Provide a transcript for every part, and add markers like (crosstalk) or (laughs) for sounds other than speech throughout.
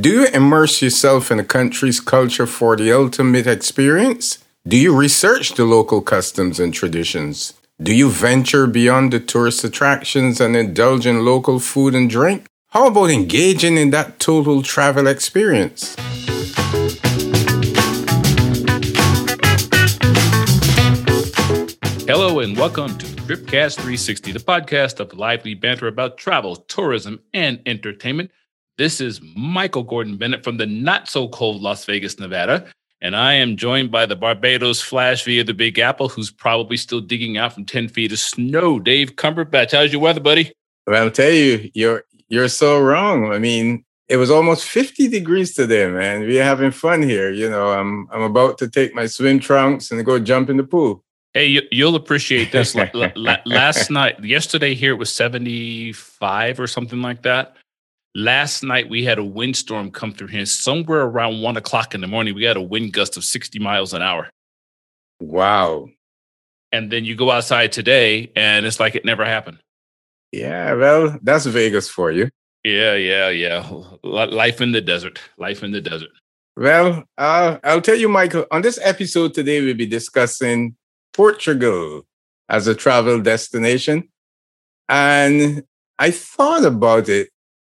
Do you immerse yourself in a country's culture for the ultimate experience? Do you research the local customs and traditions? Do you venture beyond the tourist attractions and indulge in local food and drink? How about engaging in that total travel experience? Hello and welcome to Tripcast 360, the podcast of lively banter about travel, tourism, and entertainment. This is Michael Gordon Bennett from the not so cold Las Vegas, Nevada. And I am joined by the Barbados Flash via the Big Apple, who's probably still digging out from 10 feet of snow. Dave Cumberbatch, how's your weather, buddy? Well, I'll tell you, you're you're so wrong. I mean, it was almost 50 degrees today, man. We're having fun here. You know, I'm I'm about to take my swim trunks and go jump in the pool. Hey, you, will appreciate this. (laughs) last night, yesterday here it was 75 or something like that. Last night we had a windstorm come through here. Somewhere around one o'clock in the morning, we had a wind gust of 60 miles an hour. Wow. And then you go outside today and it's like it never happened. Yeah, well, that's Vegas for you. Yeah, yeah, yeah. Life in the desert. Life in the desert. Well, uh, I'll tell you, Michael, on this episode today, we'll be discussing Portugal as a travel destination. And I thought about it.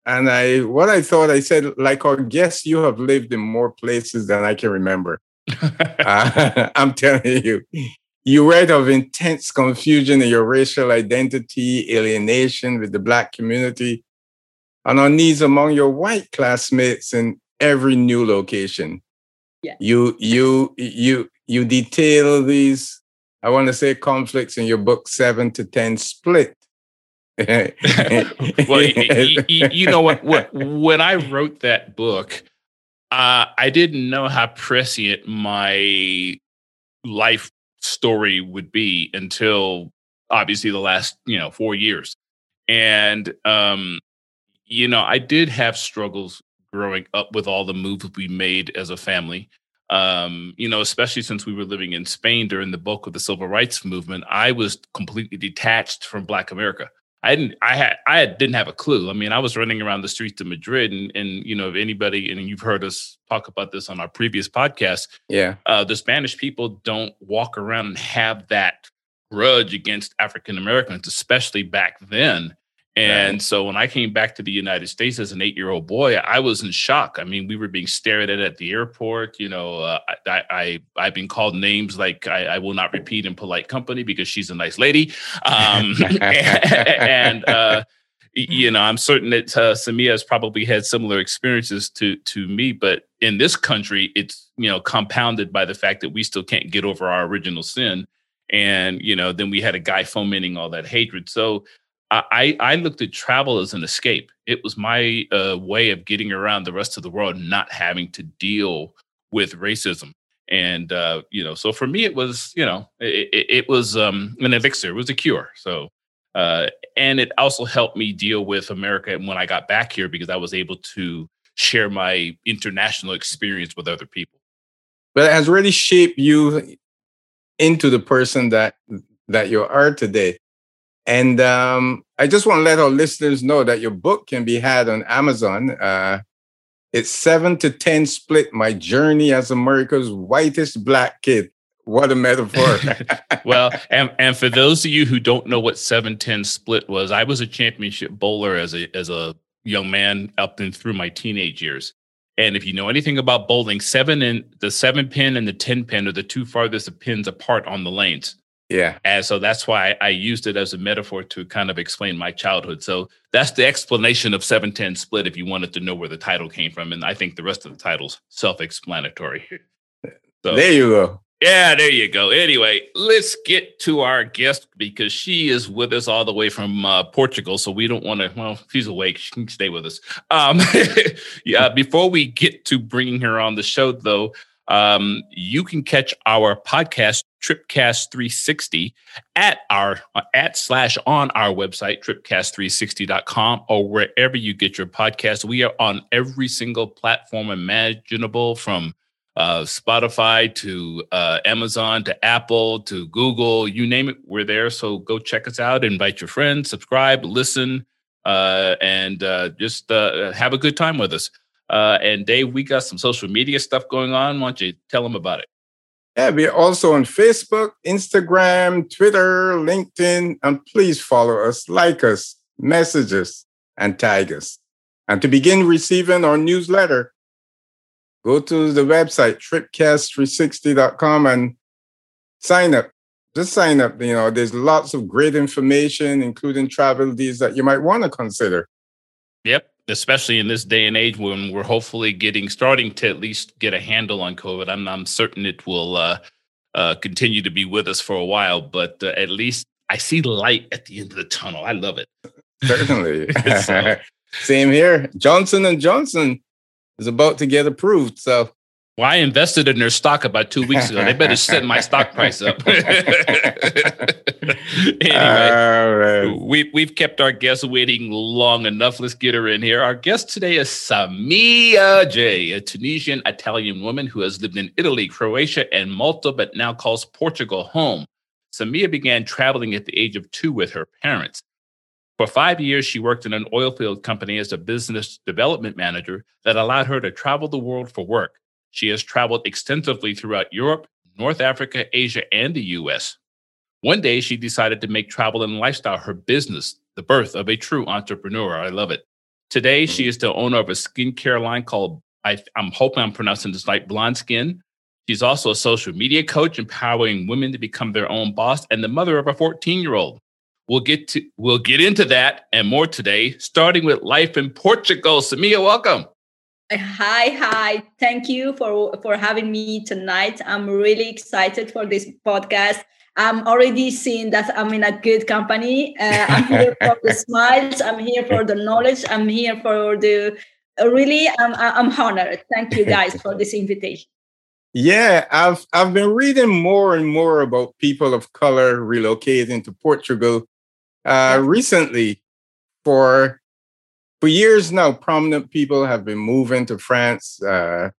And I, what I thought, I said, like our guests, you have lived in more places than I can remember. (laughs) uh, (laughs) I'm telling you, you read of intense confusion in your racial identity, alienation with the Black community, and unease among your white classmates in every new location. Yeah. You, you, you, you detail these I want to say conflicts in your book, seven to 10 split. (laughs) well, you, you, you, know what, what? When I wrote that book, uh, I didn't know how prescient my life story would be until obviously the last, you know, four years. And, um, you know, I did have struggles growing up with all the moves we made as a family um, you know, especially since we were living in Spain during the bulk of the civil rights movement, I was completely detached from Black America. I didn't, I had, I had, didn't have a clue. I mean, I was running around the streets of Madrid, and and you know, if anybody, and you've heard us talk about this on our previous podcast, yeah, uh, the Spanish people don't walk around and have that grudge against African Americans, especially back then. And right. so when I came back to the United States as an eight year old boy, I was in shock. I mean, we were being stared at at the airport. You know, uh, I, I, I've been called names like I, I, will not repeat in polite company because she's a nice lady. Um, (laughs) (laughs) and, uh, you know, I'm certain that uh, Samia has probably had similar experiences to to me, but in this country, it's you know compounded by the fact that we still can't get over our original sin, and you know, then we had a guy fomenting all that hatred. So I, I looked at travel as an escape. It was my uh, way of getting around the rest of the world, not having to deal with racism. And uh, you know, so for me, it was you know, it, it, it was um, an elixir. It was a cure. So, uh, and it also helped me deal with America And when I got back here because I was able to share my international experience with other people. But it has really shaped you into the person that that you are today. And um, I just want to let our listeners know that your book can be had on Amazon. Uh, it's seven to 10 split My Journey as America's Whitest Black Kid. What a metaphor. (laughs) well, and, and for those of you who don't know what 710 split was, I was a championship bowler as a, as a young man up and through my teenage years. And if you know anything about bowling, seven and the seven pin and the 10 pin are the two farthest pins apart on the lanes. Yeah. And so that's why I used it as a metaphor to kind of explain my childhood. So that's the explanation of 710 split if you wanted to know where the title came from. And I think the rest of the title's self explanatory. (laughs) So, there you go. Yeah, there you go. Anyway, let's get to our guest because she is with us all the way from uh, Portugal. So we don't want to, well, she's awake. She can stay with us. Um, (laughs) yeah, (laughs) before we get to bringing her on the show, though, um, you can catch our podcast Tripcast 360 at our at slash on our website tripcast360.com or wherever you get your podcast. We are on every single platform imaginable from uh, Spotify to uh, Amazon to Apple to Google, you name it, we're there. So go check us out, invite your friends, subscribe, listen, uh, and uh, just uh, have a good time with us. Uh, and Dave, we got some social media stuff going on. Why don't you tell them about it? Yeah, we're also on Facebook, Instagram, Twitter, LinkedIn, and please follow us, like us, message us, and tag us. And to begin receiving our newsletter, go to the website, tripcast360.com, and sign up. Just sign up. You know, there's lots of great information, including travel deals that you might want to consider. Yep especially in this day and age when we're hopefully getting starting to at least get a handle on COVID. I'm, I'm certain it will uh, uh, continue to be with us for a while, but uh, at least I see light at the end of the tunnel. I love it. Certainly. (laughs) (laughs) so, Same here. Johnson and Johnson is about to get approved, so well, I invested in their stock about two weeks ago. They better set my stock price up. (laughs) anyway, we, we've kept our guest waiting long enough. Let's get her in here. Our guest today is Samia J, a Tunisian Italian woman who has lived in Italy, Croatia, and Malta, but now calls Portugal home. Samia began traveling at the age of two with her parents. For five years, she worked in an oilfield company as a business development manager that allowed her to travel the world for work. She has traveled extensively throughout Europe, North Africa, Asia, and the US. One day, she decided to make travel and lifestyle her business, the birth of a true entrepreneur. I love it. Today, she mm. is the owner of a skincare line called, I, am hoping I'm pronouncing this right, Blonde Skin. She's also a social media coach, empowering women to become their own boss, and the mother of a 14 year old. We'll get to we'll get into that and more today, starting with life in Portugal. Samia, welcome. Hi, hi. Thank you for for having me tonight. I'm really excited for this podcast. I'm already seeing that I'm in a good company. Uh, I'm here for the (laughs) smiles. I'm here for the knowledge. I'm here for the really. I'm I'm honored. Thank you guys for this invitation. Yeah, I've I've been reading more and more about people of color relocating to Portugal uh, recently for for years now, prominent people have been moving to France. Uh,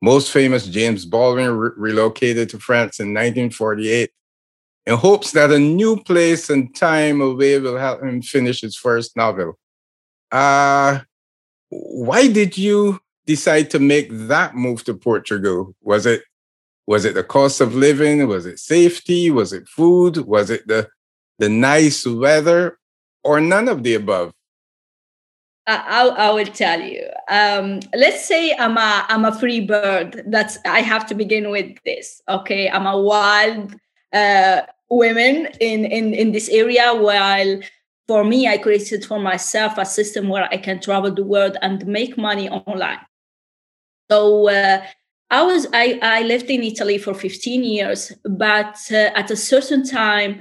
most famous James Baldwin re- relocated to France in 1948 in hopes that a new place and time away will help him finish his first novel. Uh, why did you decide to make that move to Portugal? Was it was it the cost of living? Was it safety? Was it food? Was it the the nice weather? Or none of the above? I, I, will tell you. Um, let's say I'm a I'm a free bird. That's I have to begin with this. Okay, I'm a wild uh, woman in in in this area. While for me, I created for myself a system where I can travel the world and make money online. So uh, I was I I lived in Italy for 15 years, but uh, at a certain time,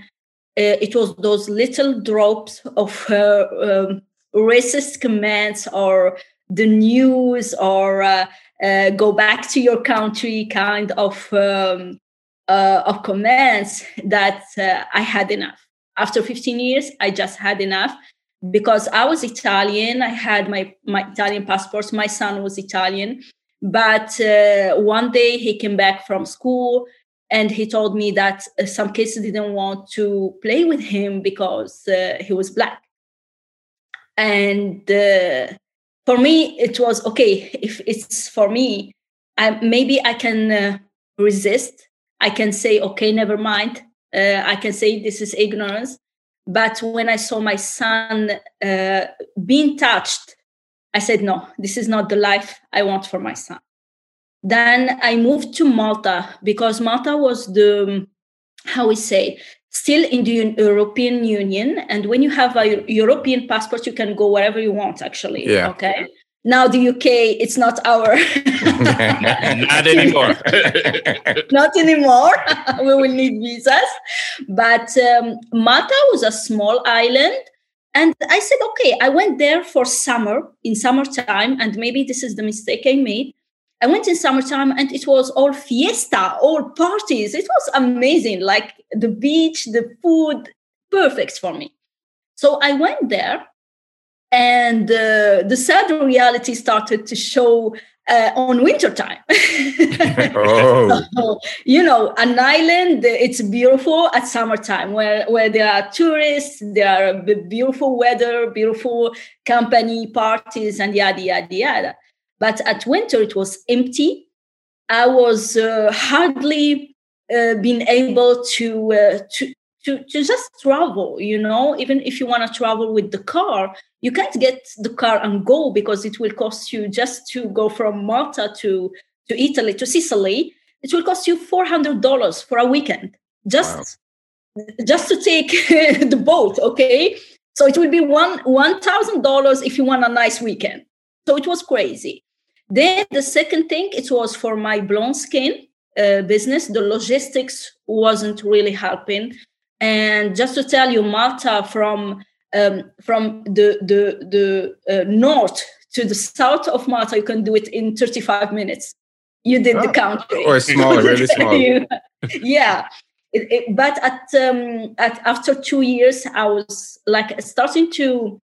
uh, it was those little drops of. Um, racist comments or the news or uh, uh, go back to your country kind of um, uh, of comments that uh, I had enough. After 15 years, I just had enough because I was Italian. I had my my Italian passport. My son was Italian, but uh, one day he came back from school and he told me that uh, some kids didn't want to play with him because he was black and uh, for me it was okay if it's for me I, maybe i can uh, resist. I can say okay never mind. Uh, i can say this is ignorance. But when i saw my son uh, being touched i said no this is not the life i want for my son. Then i moved to malta because malta was the how we say still in the European Union. And when you have a European passport, you can go wherever you want, actually. Yeah. Okay. Now the UK, it's not our. (laughs) (laughs) (laughs) not anymore. not anymore. we will need visas. But um, Malta was a small island. And I said, okay, I went there for summer, in summertime, and maybe this is the mistake I made. I went in summertime and it was all fiesta, all parties. It was amazing, like the beach, the food, perfect for me. So I went there and uh, the sad reality started to show uh, on wintertime. (laughs) oh. so, you know, an island, it's beautiful at summertime where, where there are tourists, there are beautiful weather, beautiful company parties, and yada, yada, yada. But at winter, it was empty. I was uh, hardly uh, being able to, uh, to to to just travel. You know, even if you want to travel with the car, you can't get the car and go because it will cost you just to go from Malta to to Italy to Sicily. It will cost you four hundred dollars for a weekend just wow. just to take (laughs) the boat. Okay, so it will be one one thousand dollars if you want a nice weekend. So it was crazy. Then the second thing, it was for my blonde skin uh, business. The logistics wasn't really helping. And just to tell you, Malta from um, from the the the uh, north to the south of Malta, you can do it in 35 minutes. You did oh. the country, or (laughs) small, really small. yeah. It, it, but at um, at after two years, I was like starting to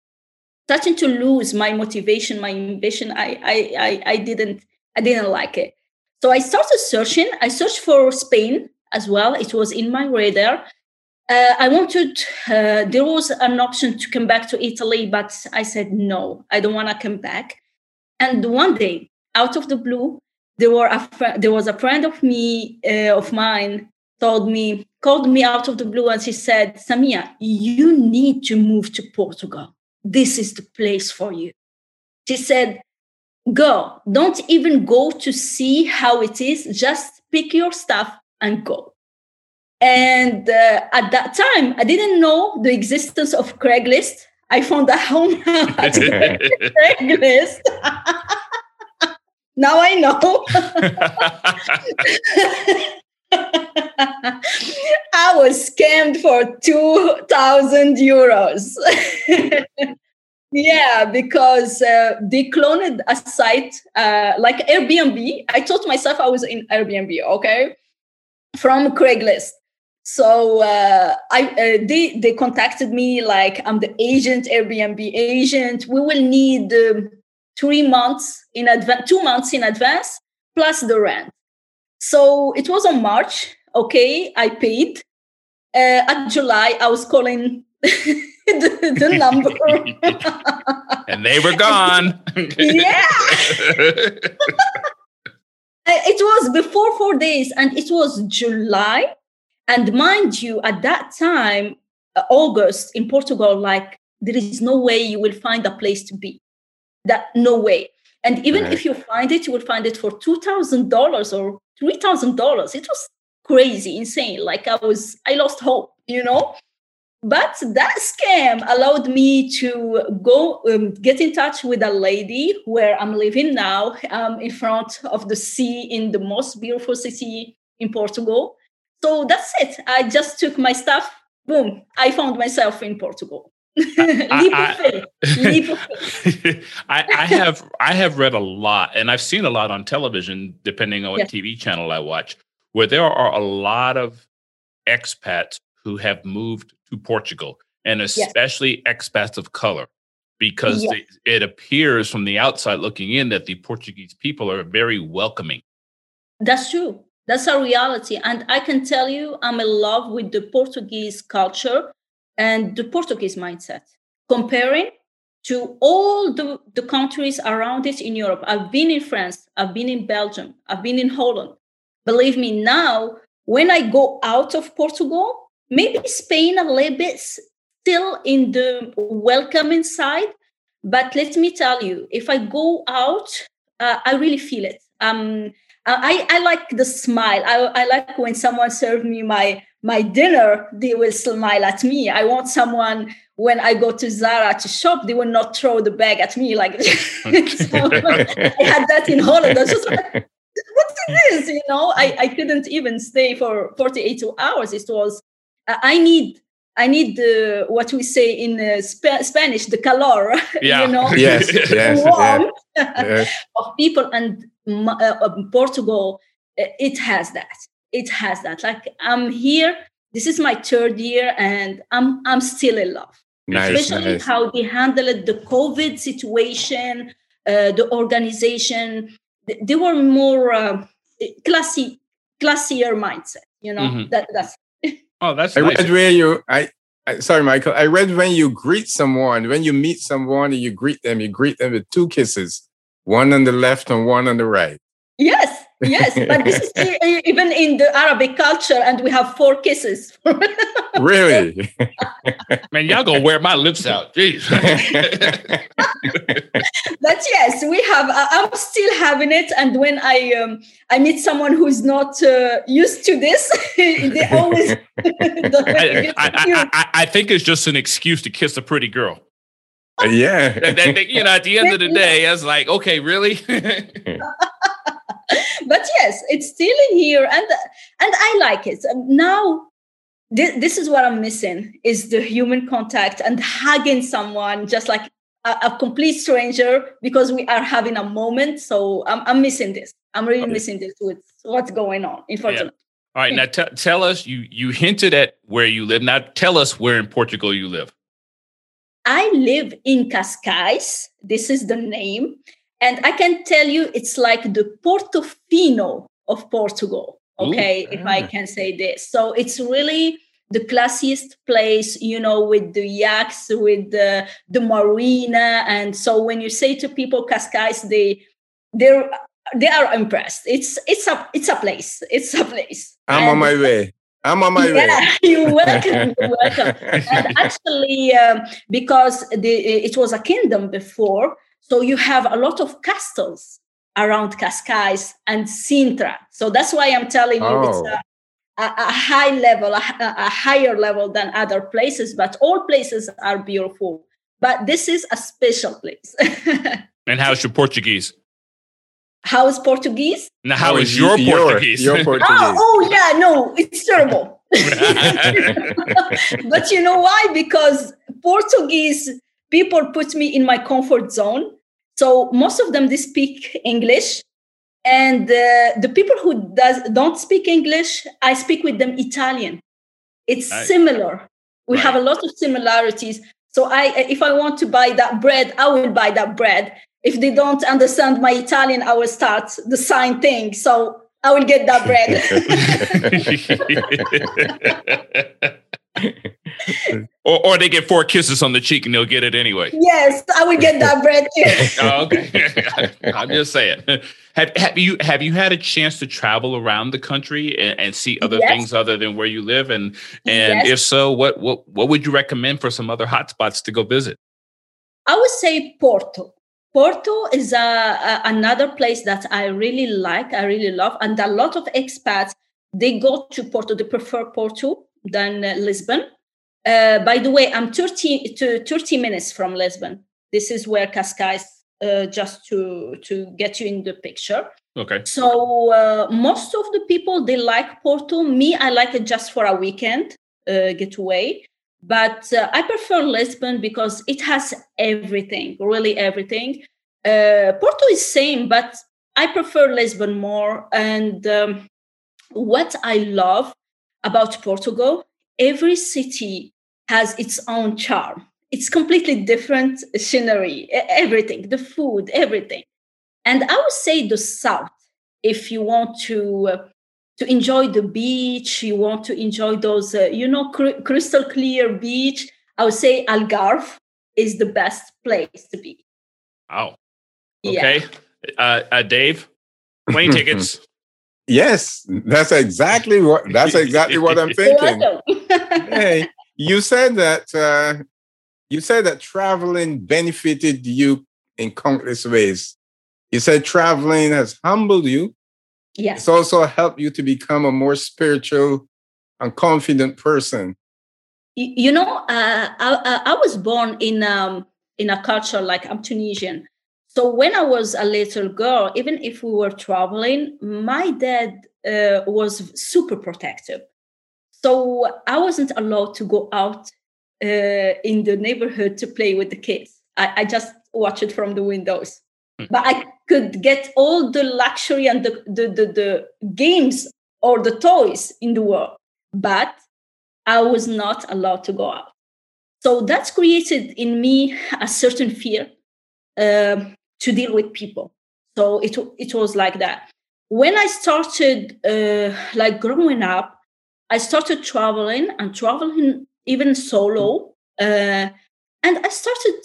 starting to lose my motivation, my ambition. I I I, I didn't I didn't like it. So I started searching. I searched for Spain as well. It was in my radar. Uh, I wanted, uh, there was an option to come back to Italy, but I said, no, I don't want to come back. And one day, out of the blue, there, were a fr- there was a friend of me, uh, of mine, told me, called me out of the blue, and she said, Samia, you need to move to Portugal. This is the place for you. She said, go. Don't even go to see how it is. Just pick your stuff and go. And uh, at that time, I didn't know the existence of Craigslist. I found a home at Craigslist. (laughs) now I know. (laughs) (laughs) I was scammed for 2,000 euros. (laughs) yeah, because uh, they cloned a site uh, like Airbnb. I told myself I was in Airbnb, okay, from Craigslist so uh, I uh, they they contacted me like I'm the agent, Airbnb agent. We will need um, three months in advance, two months in advance plus the rent. So it was on March. Okay, I paid. Uh, at July, I was calling (laughs) the, the number, (laughs) and they were gone. yeah. (laughs) it was before four days, and it was July and mind you, at that time, uh, August in Portugal, like there is no way you will find a place to be. That no way. And even right. if you find it, you will find it for two thousand dollars or three thousand dollars. It was crazy, insane. Like I was, I lost hope, you know. But that scam allowed me to go um, get in touch with a lady where I'm living now, um, in front of the sea in the most beautiful city in Portugal. So that's it. I just took my stuff. Boom. I found myself in Portugal. I, (laughs) I, (laughs) I, I, have I have read a lot and I've seen a lot on television, depending on what yes. TV channel I watch, where there are a lot of expats who have moved to Portugal, and especially yes. expats of color, because yes. they, it appears from the outside looking in that the Portuguese people are very welcoming. That's true. That's a reality. And I can tell you, I'm in love with the Portuguese culture and the Portuguese mindset. Comparing to all the, the countries around it in Europe. I've been in France, I've been in Belgium, I've been in Holland. Believe me, now, when I go out of Portugal, maybe Spain a little bit still in the welcoming side. But let me tell you, if I go out, uh, I really feel it. Um, I, I like the smile. I, I like when someone serves me my my dinner, they will smile at me. I want someone when I go to Zara to shop, they will not throw the bag at me like (laughs) so, I had that in Holland. I was just like, what is this? You know, I, I couldn't even stay for 48 hours. It was I need I need the what we say in uh, Sp- Spanish, the calor. (laughs) Yeah. you know, (laughs) yes, yes, warmth yes. of people. And uh, Portugal, uh, it has that. It has that. Like I'm here. This is my third year, and I'm I'm still in love. Nice, Especially nice. how they handled the COVID situation, uh, the organization. They were more uh, classy, classier mindset. You know mm-hmm. that that's (laughs) Oh, that's I nice. read where you I, I sorry, Michael. I read when you greet someone, when you meet someone and you greet them, you greet them with two kisses. One on the left and one on the right. Yes, yes, but this is (laughs) even in the Arabic culture, and we have four kisses. (laughs) really? (laughs) Man, y'all gonna wear my lips out. Jeez. but yes, we have. I'm still having it, and when I um, I meet someone who's not uh, used to this, they always. I, I, I, I think it's just an excuse to kiss a pretty girl. Yeah. That, that, you know, at the end of the day, I was like, okay, really? (laughs) but yes, it's still in here, and and I like it. Um, now, this, this is what I'm missing: is the human contact and hugging someone, just like a, a complete stranger, because we are having a moment. So I'm, I'm missing this. I'm really okay. missing this with what's going on. Unfortunately. Yeah. All right, now t- tell us. You you hinted at where you live. Now tell us where in Portugal you live. I live in Cascais. This is the name. And I can tell you, it's like the Portofino of Portugal. Okay, Ooh, if I can say this. So it's really the classiest place, you know, with the yaks, with the, the marina. And so when you say to people Cascais, they they're they are impressed. It's it's a it's a place. It's a place. I'm and, on my way. I'm on my yeah, way. (laughs) you're welcome. You're (laughs) welcome. and actually, um, because the, it was a kingdom before, so you have a lot of castles around Cascais and Sintra. So that's why I'm telling you oh. it's a, a, a, high level, a, a higher level than other places, but all places are beautiful. But this is a special place. (laughs) and how's your Portuguese? How is Portuguese? Now, how, how is, is your, your Portuguese? Your, Portuguese. oh, (laughs) oh, yeah, no, it's terrible. (laughs) but you know why? Because Portuguese people put me in my comfort zone. So most of them they speak English, and uh, the people who does don't speak English, I speak with them Italian. It's nice. similar. We right. have a lot of similarities. So I, if I want to buy that bread, I will buy that bread. If they don't understand my Italian, I will start the sign thing. So I will get that bread. (laughs) (laughs) (laughs) (laughs) or, or they get four kisses on the cheek and they'll get it anyway. Yes, I would get that bread too. (laughs) oh, okay, (laughs) I'm just saying. Have, have you have you had a chance to travel around the country and, and see other yes. things other than where you live? And and yes. if so, what what what would you recommend for some other hotspots to go visit? I would say Porto. Porto is a, a, another place that I really like. I really love, and a lot of expats they go to Porto. They prefer Porto than uh, Lisbon. Uh, by the way, I'm 30 to 30 minutes from Lisbon. This is where Cascais, uh, just to to get you in the picture. Okay. So uh, most of the people they like Porto. Me, I like it just for a weekend uh, getaway. But uh, I prefer Lisbon because it has everything, really everything. Porto is same, but I prefer Lisbon more. And um, what I love about Portugal, every city has its own charm. It's completely different scenery, everything, the food, everything. And I would say the south, if you want to uh, to enjoy the beach, you want to enjoy those, uh, you know, cr- crystal clear beach. I would say Algarve is the best place to be. Wow. Okay. Yeah. Uh, uh, Dave, plane (laughs) tickets. Yes, that's exactly what that's exactly what I'm (laughs) thinking. hey, you said that uh, you said that traveling benefited you in countless ways. You said traveling has humbled you. Yes. It's also helped you to become a more spiritual and confident person. You, know, uh, I, I was born in um, in a culture like I'm Tunisian. So when I was a little girl, even if we were traveling, my dad uh, was super protective. So I wasn't allowed to go out uh, in the neighborhood to play with the kids. I, I just watched it from the windows. Mm. But I could get all the luxury and the, the, the, the games or the toys in the world. But I was not allowed to go out. So that's created in me a certain fear. Um, to deal with people. So it it was like that. When I started uh, like growing up, I started traveling and traveling even solo, uh, and I started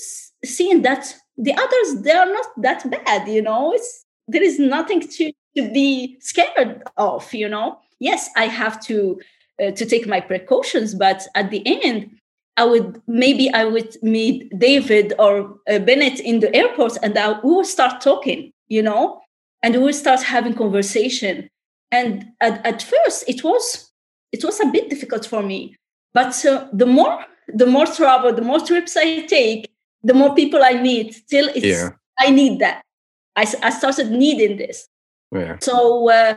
seeing that the others they are not that bad you know it's there is nothing to to be scared of you know yes i have to uh, to take my precautions but at the end i would maybe i would meet david or uh, bennett in the airport and I, we will start talking you know? And we will start having conversation. And at, at first it was it was a bit difficult for me. But uh, the more the more travel the more trips i take the more people i meet till it's yeah. i need that. I, I started needing this. Yeah. so uh,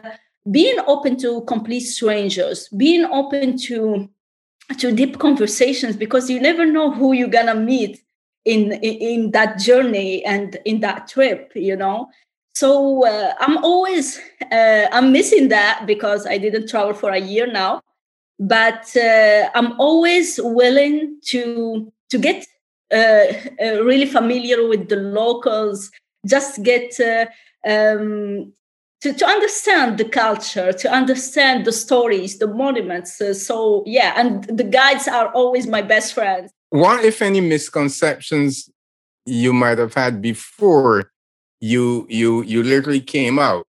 being open to complete strangers being open to to deep conversations because you never know who you're gonna meet in in, in that journey and in that trip you know? So uh, i'm always uh, i'm missing that because i didn't travel for a year now but uh, i'm always willing to to get uh, uh, really familiar with the locals just get uh, um, to, to understand the culture to understand the stories the monuments uh, so yeah and the guides are always my best friends what if any misconceptions you might have had before you you you literally came out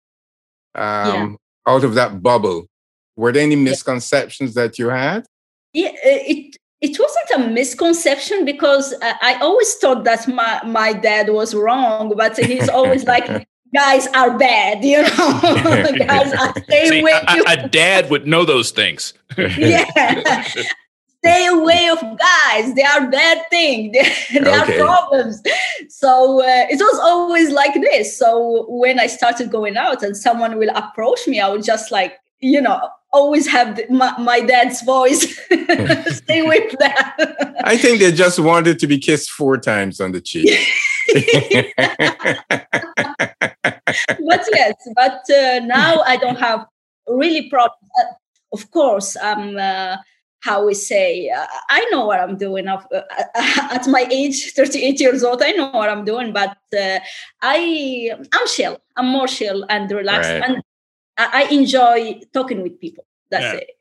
um, yeah. out of that bubble. Were there any misconceptions yeah. that you had? Yeah, uh, it it wasn't a misconception because uh, I always thought that my my dad was wrong, but he's always like. (laughs) Guys are bad, you know. (laughs) (laughs) Guys are stay See, a, a dad would know those things. yeah, (laughs) stay away of guys they are bad thing they, they okay. are problems. So uh, it was always like this. So when i started going out and someone will approach me i would just like you know always have the, my, my, dad's voice. Stay away from that i think they just wanted to be kissed four times on the cheek but yes but uh, now i don't have really problems uh, of course i'm uh, how we say uh, i know what i'm doing uh, (laughs) at my age 38 years old i know what i'm doing but uh, i i'm chill i'm more chill and relaxed right. and i enjoy talking with people that's yeah. it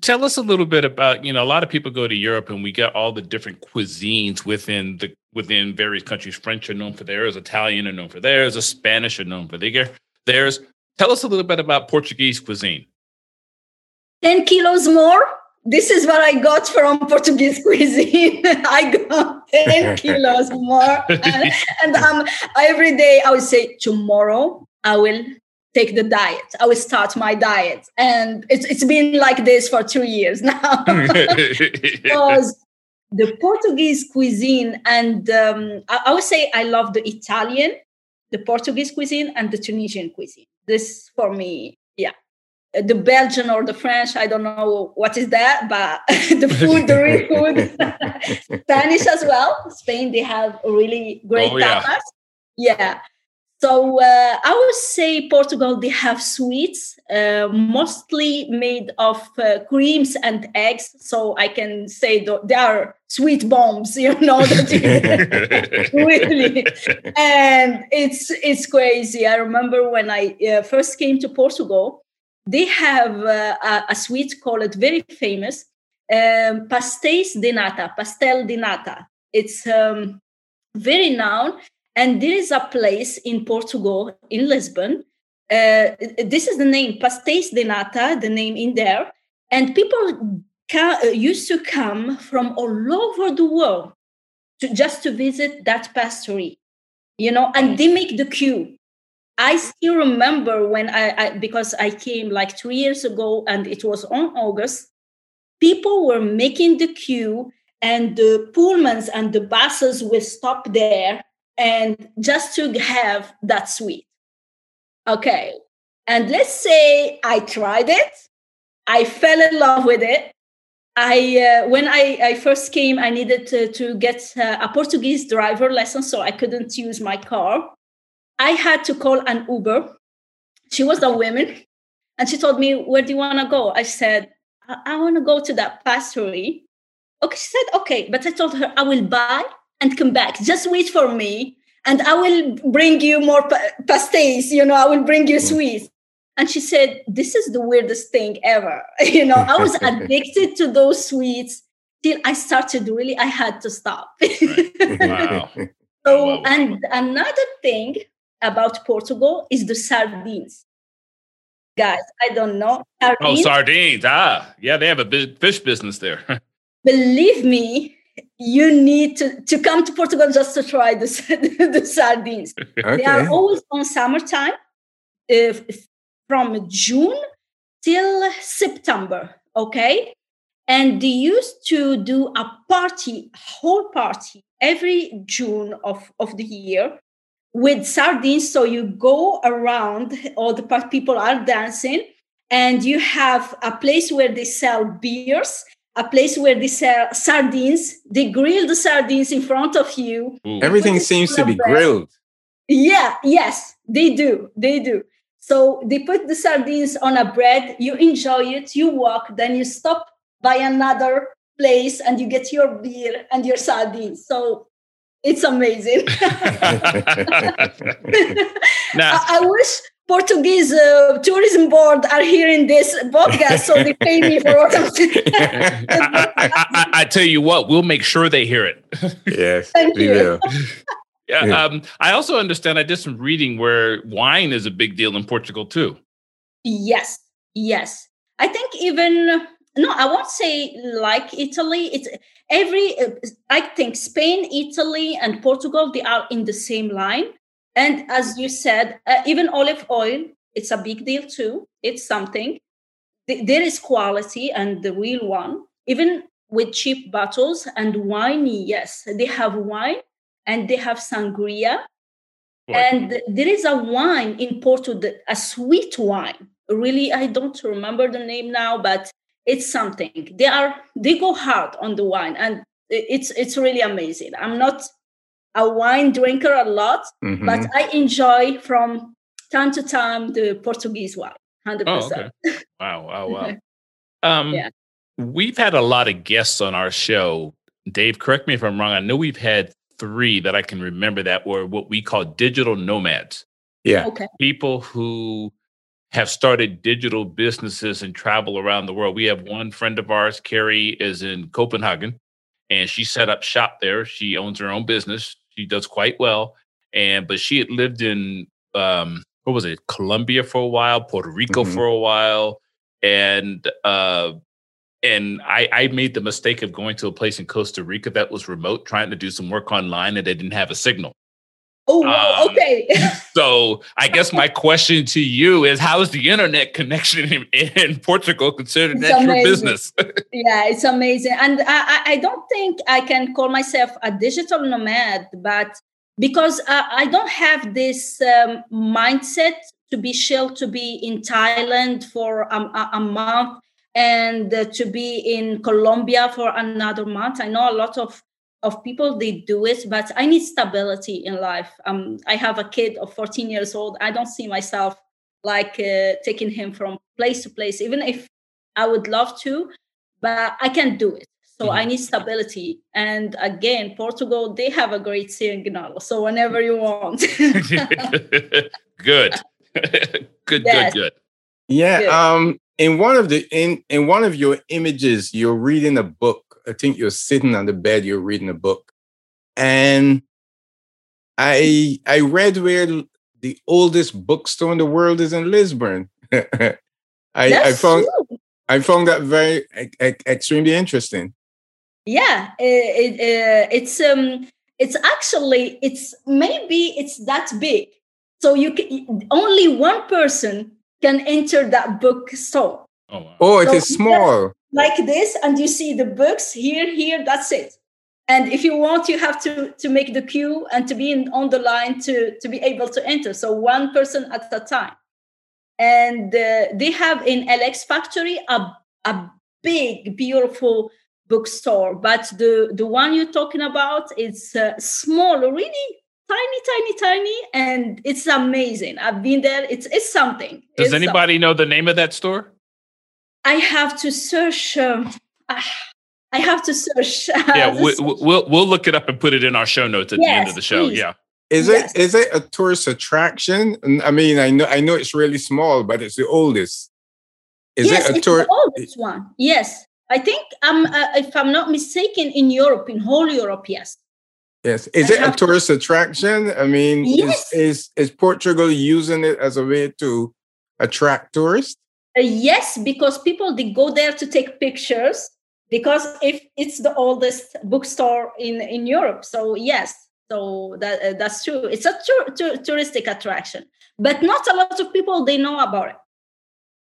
tell us a little bit about you know a lot of people go to europe and we get all the different cuisines within the within various countries french are known for theirs italian are known for theirs a spanish are known for theirs tell us a little bit about portuguese cuisine 10 kilos more this is what I got from (laughs) Portuguese cuisine. (laughs) I got 10 (laughs) kilos more. And, and um, every day I would say, tomorrow I will take the diet. I will start my diet. And it's, it's been like this for two years now. because the Portuguese cuisine and um, I, I would say I love the Italian, the Portuguese cuisine, and the Tunisian cuisine. This for me, yeah the Belgian or the French, I don't know what is that, but (laughs) the food, the real food. (laughs) Spanish as well. Spain, they have really great oh, tapas. Yeah. yeah. So uh, I would say Portugal, they have sweets, uh, mostly made of uh, creams and eggs. So I can say they are sweet bombs, (laughs) you know, really. (laughs) And it's it's crazy. I remember when I uh, first came to Portugal, they have uh, a, a, sweet called very famous um, pastéis de nata, pastel de nata. It's um, very known, and there is a place in Portugal, in Lisbon. Uh, this is the name, pastéis de nata, the name in there, and people ca- uh, used to come from all over the world to just to visit that pastry, you know, and they make the queue I still remember when I, I, because I came like three years ago and it was on August, people were making the queue and the pullmans and the buses will stop there and just to have that sweet. Okay. And let's say I tried it, I fell in love with it. I uh, when I, I first came, I needed to, to get uh, a Portuguese driver lesson, so I couldn't use my car. I had to call an Uber. She was a woman, and she told me, "Where do you want to go?" I said, "I, I want to go to that pastry." Okay, she said, "Okay," but I told her, "I will buy and come back. Just wait for me, and I will bring you more pa- pastéis. You know, I will bring you sweets." And she said, "This is the weirdest thing ever." (laughs) you know, I was (laughs) addicted to those sweets till I started really. I had to stop. (laughs) Wow. So, wow. and another thing about Portugal is the sardines. Guys, I don't know. Sardines. Oh, sardines. Ah, yeah, they have a big fish business there. Believe me, you need to, to come to Portugal just to try the, (laughs) the sardines. Okay. They are always on summertime uh, from June till September. Okay. And they used to do a party, whole party every June of, of the year with sardines. So you go around, all the people are dancing, and you have a place where they sell beers, a place where they sell sardines. They grill the sardines in front of you. Ooh. Everything seems to be bread. grilled. Yeah, yes, they do. They do. So they put the sardines on a bread, you enjoy it, you walk, then you stop by another place and you get your beer and your sardines. So it's amazing. (laughs) (laughs) now, I, I, wish Portuguese uh, tourism board are hearing this podcast so they pay me for what I'm saying. I, I, I, tell you what, we'll make sure they hear it. (laughs) yes, Thank you. will. Yeah, yeah. Um, I also understand. I did some reading where wine is a big deal in Portugal too. Yes, yes. I think even no, I won't say like Italy. It's every. Uh, I think Spain, Italy, and Portugal they are in the same line. And as you said, uh, even olive oil, it's a big deal too. It's something. There is quality and the real one. Even with cheap bottles and wine, yes, they have wine and they have sangria. And there is a wine in Porto, a sweet wine. Really, I don't remember the name now, but it's something. They are they go hard on the wine, and it's it's really amazing. I'm not a wine drinker a lot, mm-hmm. but I enjoy from time to time the Portuguese wine. Hundred oh, percent. Okay. Wow! Wow! Wow! (laughs) um, yeah. We've had a lot of guests on our show. Dave, correct me if I'm wrong. I know we've had three that I can remember that were what we call digital nomads. Yeah. Okay. People who have started digital businesses and travel around the world. We have one friend of ours, Carrie, is in Copenhagen, and she set up shop there. She owns her own business. She does quite well. And but she had lived in um, what was it, Colombia for a while, Puerto Rico mm-hmm. for a while, and uh, and I, I made the mistake of going to a place in Costa Rica that was remote, trying to do some work online, and they didn't have a signal. Oh, um, okay. (laughs) so I guess my question to you is: How is the internet connection in, in Portugal considered that your business? (laughs) yeah, it's amazing, and I, I don't think I can call myself a digital nomad, but because I, I don't have this um, mindset to be chill to be in Thailand for a, a, a month and uh, to be in Colombia for another month. I know a lot of of people they do it but i need stability in life. Um, i have a kid of 14 years old. I don't see myself like uh, taking him from place to place even if i would love to but i can't do it. So mm-hmm. i need stability. And again portugal they have a great signal so whenever you want. (laughs) (laughs) Good. Good yes. good good. Yeah good. um in one of the in in one of your images you're reading a book I think you're sitting on the bed, you're reading a book. And I I read where the oldest bookstore in the world is in Lisbon. (laughs) I, I found true. I found that very extremely interesting. Yeah, it, it, uh, it's um it's actually it's maybe it's that big. So you can, only one person can enter that bookstore. Oh, wow. oh it so is small. like this and you see the books here here that's it. And if you want you have to to make the queue and to be in, on the line to to be able to enter. So one person at a time. And uh, they have in lx factory a, a big beautiful bookstore. But the the one you're talking about is uh, small really tiny tiny tiny and it's amazing i've been there it's it's something does it's anybody something. know the name of that store I have to search. Um, I have to search. (laughs) yeah, we, will we'll look it up and put it in our show notes at yes, the end of the show. Please. Yeah. Is yes. it is it a tourist attraction? I mean, I know I know it's really small, but it's the oldest. Is yes, it a tourist? oldest one. Yes, I think um, uh, if I'm not mistaken, in Europe, in whole Europe, yes. Yes. Is it a tourist attraction? I mean, yes. is, is is Portugal using it as a way to attract tourists? Uh, yes, because people they go there to take pictures because if it's the oldest bookstore in in Europe. So yes, so that uh, that's true. It's a tur- tur- touristic attraction, but not a lot of people they know about it.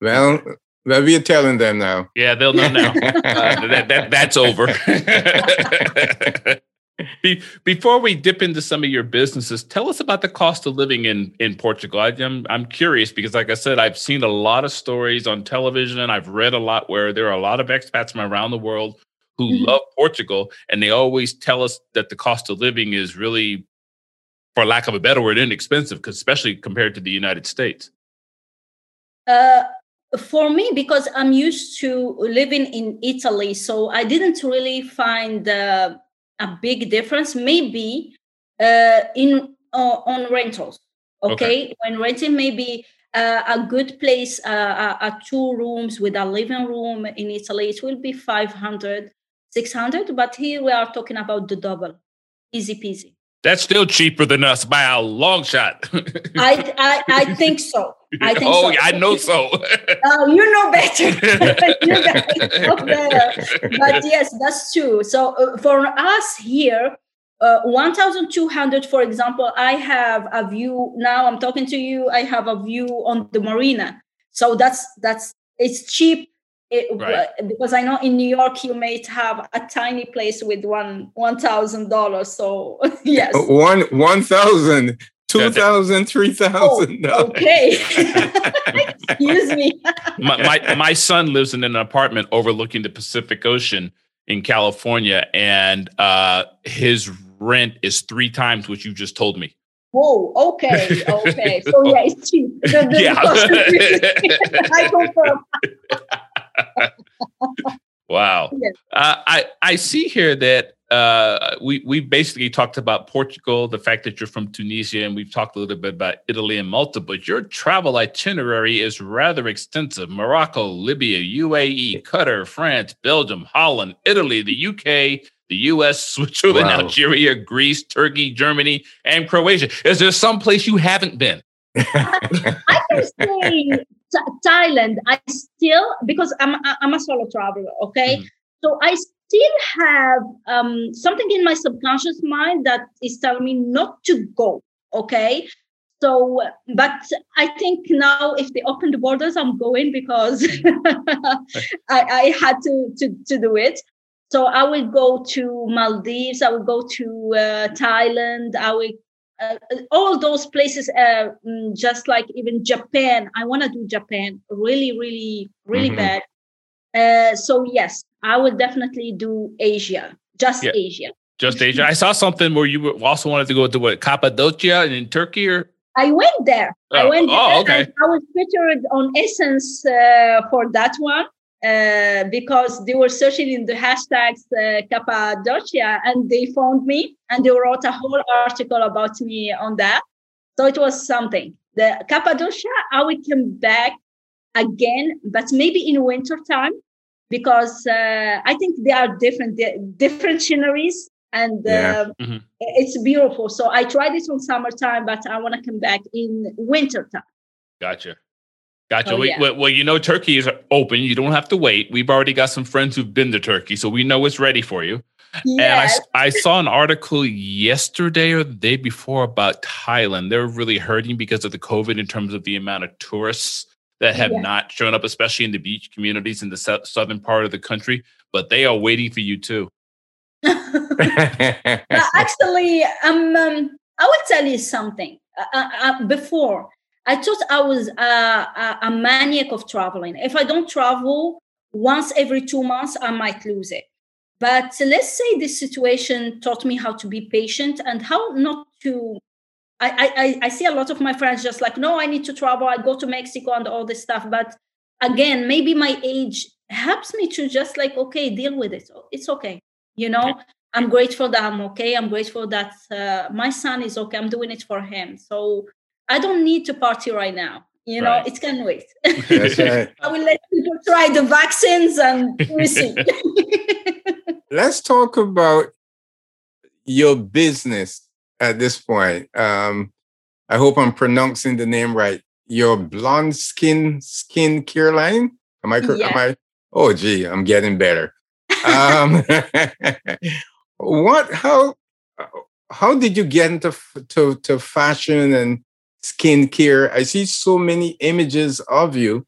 Well, well, we're telling them now. Yeah, they'll know now. (laughs) uh, that, that that's over. (laughs) Be, before we dip into some of your businesses, tell us about the cost of living in in Portugal. I, am I'm, I'm curious because, like I said, I've seen a lot of stories on television. And I've read a lot where there are a lot of expats from around the world who mm-hmm. love Portugal, and they always tell us that the cost of living is really, for lack of a better word, inexpensive, because especially compared to the United States. Uh, for me, because I'm used to living in Italy, so I didn't really find. Uh, a big difference maybe uh, in uh, on rentals okay? okay, when renting maybe uh, a good place uh, a, a, two rooms with a living room in italy it will be 500 600 but here we are talking about the double. Easy peasy that's still cheaper than us by a long shot. (laughs) I, I, I think so. I think oh, so. I know so. (laughs) uh, you know better. (laughs) you know better. But yes, that's true. So uh, for us here, uh, 1,200, for example, I have a view. Now I'm talking to you. I have a view on the marina. So that's that's it's cheap it, right. because I know in New York you may have a tiny place with one one thousand dollars. So (laughs) yes, uh, one one thousand. Two thousand, three thousand. Oh, okay. (laughs) (laughs) Excuse me. my, my my son lives in an apartment overlooking the Pacific Ocean in California, and uh, his rent is three times what you just told me. Whoa, okay, okay. So yeah, it's cheap. The, the yeah. I confirm wow. (laughs) Uh, I I see here that uh, we we basically talked about Portugal, the fact that you're from Tunisia, and we've talked a little bit about Italy and Malta. But your travel itinerary is rather extensive: Morocco, Libya, UAE, Qatar, France, Belgium, Holland, Italy, the UK. The U.S., (laughs) Switzerland, wow. Algeria, Greece, Turkey, Germany, and Croatia. Is there some place you haven't been? I can say Thailand, I still because I'm I'm a solo traveler, okay. Mm-hmm. So I still have um, something in my subconscious mind that is telling me not to go, okay. So, but I think now if they open the borders, I'm going because (laughs) I, I had to, to to do it. So I will go to Maldives. I will go to uh, Thailand. I will uh, all those places, uh, mm, just like even Japan. I want to do Japan really, really, really mm-hmm. bad. Uh, so yes, I would definitely do Asia, just yeah. Asia. Just Asia. I saw something where you also wanted to go to what Cappadocia and in Turkey or I went there. Oh, I went there. Oh, okay. I was featured on Essence uh, for that one uh, because they were searching in the hashtags uh, Cappadocia and they found me and they wrote a whole article about me on that. So it was something. The Cappadocia, I will come back again, but maybe in winter time because uh, I think they are different, different sceneries and yeah. Um, mm-hmm. it's beautiful. So I tried it on summertime, but I want to come back in winter time. Gotcha. Gotcha. Oh, yeah. well, well, you know, Turkey is open. You don't have to wait. We've already got some friends who've been to Turkey, so we know it's ready for you. Yes. And I, I saw an article yesterday or the day before about Thailand. They're really hurting because of the COVID in terms of the amount of tourists that have yeah. not shown up, especially in the beach communities in the southern part of the country. But they are waiting for you too. (laughs) Actually, um, um, I will tell you something. Uh, uh, uh before, I thought I was a, a, a maniac of traveling. If I don't travel once every two months, I might lose it. But let's say this situation taught me how to be patient and how not to. I, I, I see a lot of my friends just like, no, I need to travel. I go to Mexico and all this stuff. But again, maybe my age helps me to just like, okay, deal with it. It's okay. You know, I'm grateful that I'm okay. I'm grateful that uh, my son is okay. I'm doing it for him. So I don't need to party right now. You know, right. it can wait. Right. (laughs) I will let people try the vaccines and we see. (laughs) Let's talk about your business at this point. Um, I hope I'm pronouncing the name right. Your blonde skin skin care line. Am I? Yeah. Am I? Oh, gee, I'm getting better. um, (laughs) what? How? How did you get into to to fashion and skincare? I see so many images of you.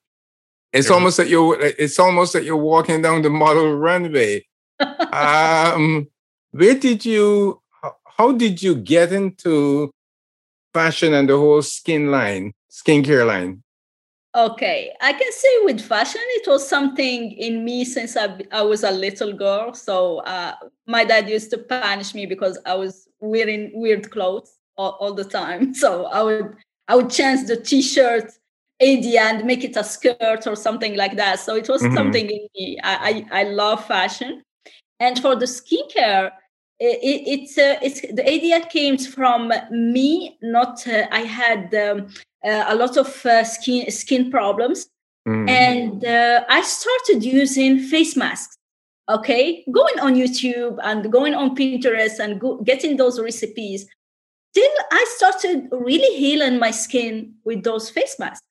It's yeah. almost that you're. It's almost that you're walking down the model runway. um, where did you? How did you get into fashion and the whole skin line, skincare line? Okay, I can say with fashion, it was something in me since I, I was a little girl. So uh, my dad used to punish me because I was wearing weird clothes all, all the time. (laughs) So I would I would change the t-shirt idea and make it a skirt or something like that. So it was mm-hmm. something in me. I, I, I love fashion, and for the skincare, it, it's uh, it's the idea came from me. Not uh, I had um, uh, a lot of uh, skin skin problems, mm. and uh, I started using face masks. Okay, going on YouTube and going on Pinterest and go, getting those recipes. Till I started really healing my skin with those face masks.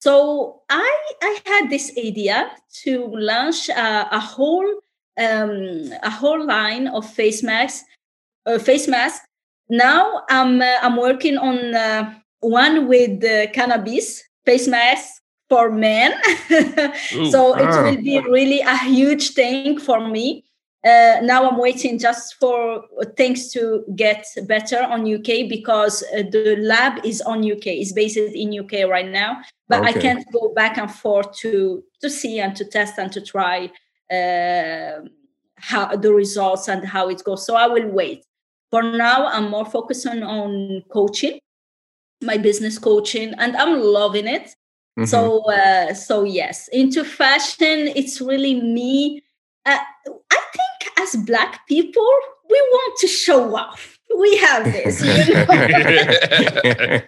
So I I had this idea to launch a, a whole um, a whole line of face masks. Uh, face masks. Now I'm uh, I'm working on uh, one with cannabis face mask for men. (laughs) So it will be really a huge thing for me. Uh, now I'm waiting just for things to get better on UK because uh, the lab is on UK. It's based in UK right now, but okay. I can't go back and forth to to see and to test and to try uh, how the results and how it goes. So I will wait. For now, I'm more focused on, on coaching, my business coaching, and I'm loving it. Mm-hmm. So, uh, so yes, into fashion, it's really me. Uh, I think as Black people, we want to show off we have this. You (laughs) know?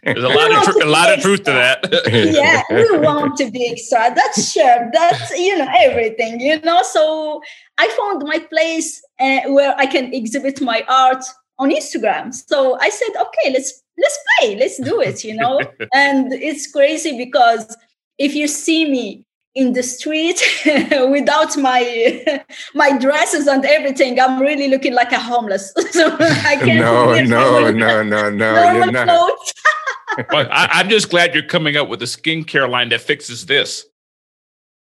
There's a lot of tr- a lot of truth to that. (laughs) yeah, we want to be extra. That's sure. That's you know everything. You know, so I found my place uh, where I can exhibit my art on Instagram. So I said, okay, let's let's play, let's do it. You know, (laughs) and it's crazy because if you see me in the street (laughs) without my (laughs) my dresses and everything. I'm really looking like a homeless. (laughs) So i can't no no no no no you're not. well, I, am just glad you're coming up with a skincare line that fixes this.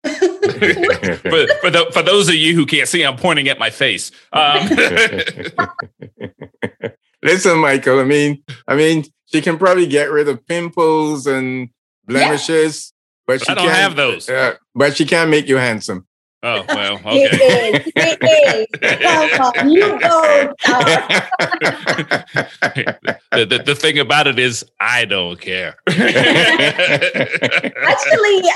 But for, the, for those of you who can't see i'm pointing at my face. Um, listen michael i mean i mean she can probably get rid of pimples and blemishes but, but I don't have those. Uh, but she can't make you handsome. Oh well, okay. it is. It is. Come on, you go. (laughs) the, the, the thing about it is, I don't care. (laughs) Actually,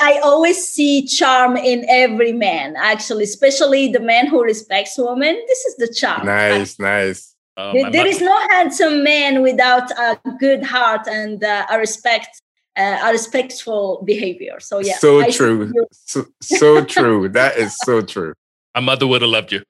I always see charm in every man. Actually, especially the man who respects women. This is the charm. Nice, nice. Um, there is no handsome man without a good heart and uh, a respect uh, a respectful behavior. So yeah, so I true, so, so true. That is so true. My mother would have loved you.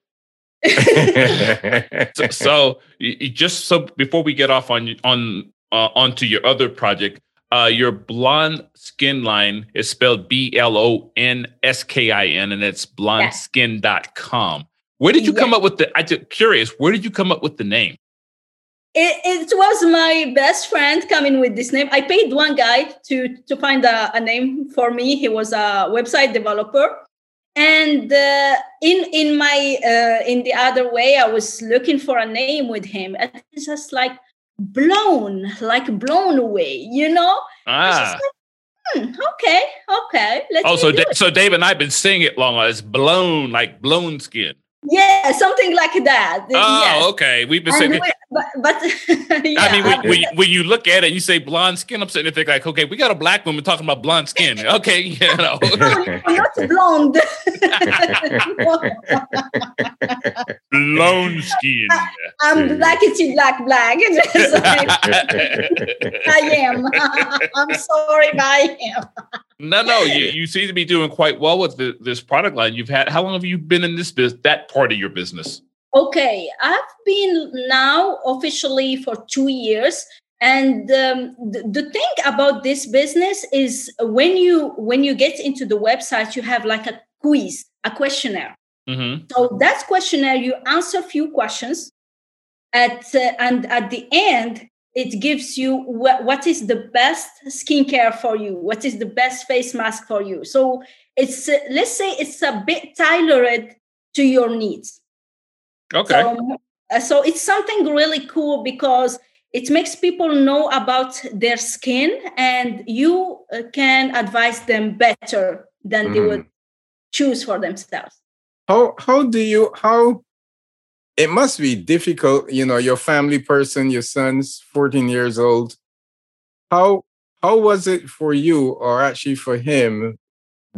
(laughs) so, so you, just so before we get off on on uh, onto your other project, uh, your blonde skin line is spelled B L O N S K I N, and it's blondeskin.com. Where did you come up with the? I'm just curious. Where did you come up with the name? It, it was my best friend coming with this name. I paid one guy to to find a, a name for me. He was a website developer, and uh, in in my uh, in the other way, I was looking for a name with him, and it's just like blown, like blown away, you know. Ah. Like, hmm, okay, okay. Let's oh, so da- so Dave and I've been saying it long. It's blown, like blown skin. Yeah, something like that. Oh, yes. okay. We've been saying, but, but (laughs) yeah, I mean, when, when, you, when, you look at it, you say blonde skin. I'm sitting there thinking, like, okay, we got a black woman talking about blonde skin. (laughs) Okay, (laughs) you know, no, not blonde. blonde skin. I'm black. It's black, black. I am. I'm sorry, but I am. No, no, you, you seem to be doing quite well with the, this product line. You've had how long have you been in this business? That part of your business? Okay, I've been now officially for two years, and um, the, the thing about this business is when you when you get into the website, you have like a quiz, a questionnaire. Mm-hmm. So that questionnaire, you answer a few questions, at uh, and at the end, it gives you wh- what is the best skincare for you, what is the best face mask for you. So it's uh, let's say it's a bit tailored to your needs. Okay. So, uh, so it's something really cool because it makes people know about their skin and you uh, can advise them better than they Mhm. would choose for themselves. How how do you how it must be difficult, you know, your family person, your son's 14 years old. How how was it for you or actually for him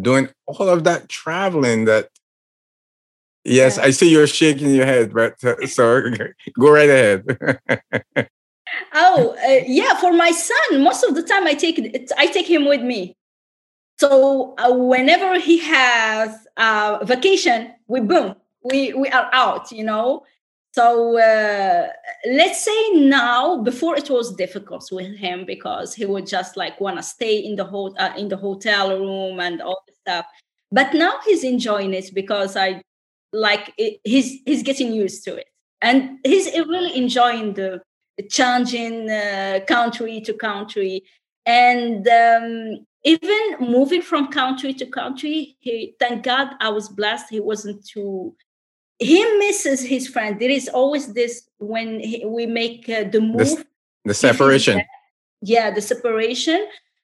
doing all of that traveling that Yes, Yeah. I see you're shaking your head, but uh, (laughs) so go right ahead. (laughs) Oh, uh, yeah, for my son, most of the time I take it, I take him with me. So uh, whenever he has uh, vacation, we boom, we we are out, you know. So uh, let's say now, before it was difficult with him because he would just like want to stay in the ho- uh, in the hotel room and all this stuff. But now he's enjoying it because I like it, he's he's getting used to it, and he's really enjoying the changing uh, country to country and um, even moving from country to country he thank god i was blessed he wasn't too he misses his friend there is always this when he, we make uh, the move This- the separation. yeah the separation.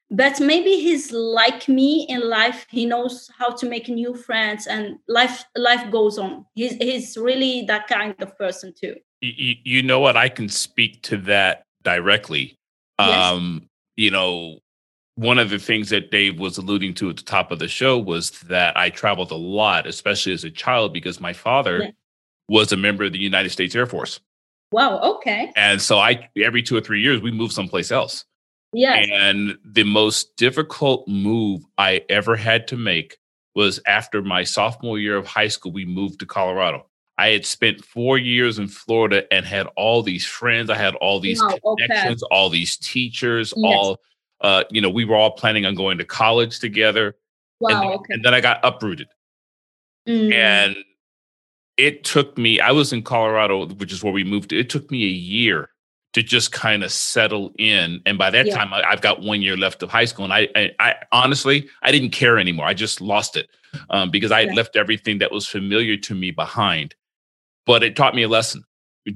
But maybe he's like me in life. He knows how to make new friends and life life goes on. He's, he's really that kind of person too. You, you know what? I can speak to that directly. Yes. um you know one of the things that dave was alluding to at the top of the show was that i traveled a lot especially as a child because my father Yeah. was a member of the united states air force wow okay and so i every two or three years we moved someplace else yes and the most difficult move i ever had to make was after my sophomore year of high school we moved to colorado I had spent four years in Florida and had all these friends. I had all these Wow, okay. connections, all these teachers, Yes. all uh, you know, we were all planning on going to college together. and, wow then, okay and then I got uprooted. Mm. And it took me, I was in Colorado, which is where we moved. It took me a year to just kind of settle in. And by that Yeah. time, I, I've got one year left of high school. And I, I, I honestly, I didn't care anymore. I just lost it um, because I had Yeah. left everything that was familiar to me behind. But it taught me a lesson.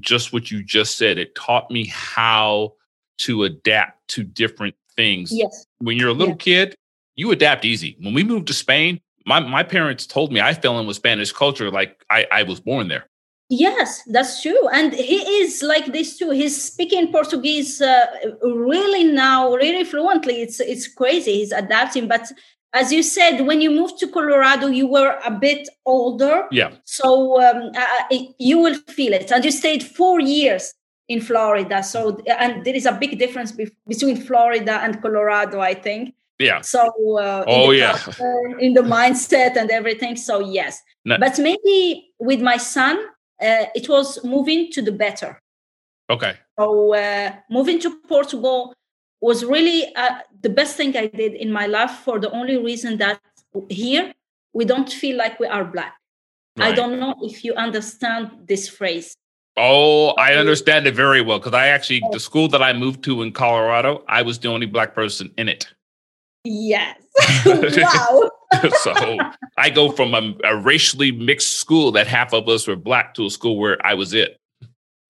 Just what you just said. It taught me how to adapt to different things. yes When you're a little Yeah. kid, you adapt easy. When we moved to Spain, my, my parents told me I fell in with Spanish culture like I, I was born there. Yes, that's true. And he is like this too. He's speaking Portuguese uh, really now, really fluently. It's it's crazy. He's adapting. But as you said, when you moved to Colorado, you were a bit older, Yeah. so um, uh, it- you will feel it. And you stayed four years in Florida. So and there is a big difference be- between Florida and Colorado, I think. Yeah. So uh, in Oh, the yeah. culture, in the mindset and everything. So yes, No- but maybe with my son, uh, it was moving to the better. Okay. So uh, moving to Portugal was really uh, the best thing I did in my life for the only reason that here we don't feel like we are black. I don't know if you understand this phrase. Oh, I understand it very well because I actually, the school that I moved to in Colorado, I was the only black person in it. Yes. (laughs) (laughs) wow. (laughs) so I go from a, a racially mixed school that half of us were black to a school where I was it.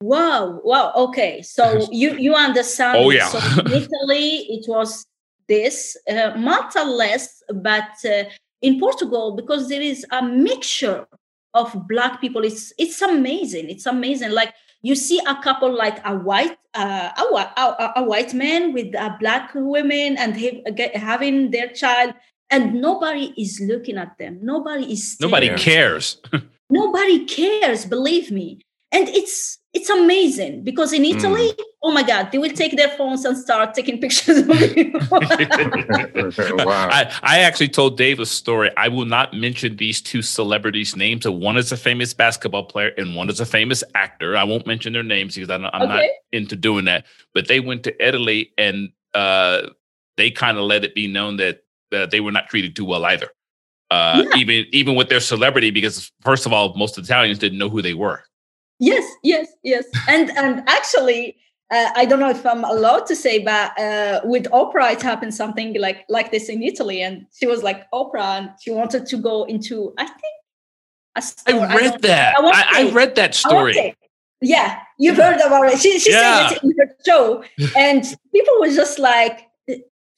Wow. Wow. Okay. So you you understand. Oh, yeah. So Italy, it was this uh, Malta less, but uh, in Portugal because there is a mixture of black people. It's it's amazing. It's amazing. Like you see a couple like a white uh, a, a, a white man with a black woman and he, get, having their child, and nobody is looking at them. Nobody is. Nobody staring cares. (laughs) nobody cares believe me and it's it's amazing because in Italy, mm. oh my God, they will take their phones and start taking pictures of you. (laughs) wow. I, I actually told Dave a story. I will not mention these two celebrities' names. One is a famous basketball player and one is a famous actor. I won't mention their names because I'm, I'm okay. not into doing that. But they went to Italy and uh, they kind of let it be known that uh, they were not treated too well either. Uh, yeah. Even even with their celebrity, because first of all, most Italians didn't know who they were. Yes, yes, yes. (laughs) And and actually, uh, I don't know if I'm allowed to say, but uh, with Oprah, it happened something like like this in Italy, and she was like Oprah, and she wanted to go into I think. Store. I read I that. I, I, I, read that story. Yeah, you've heard about it. She she yeah. said it in her show, (laughs) and people were just like,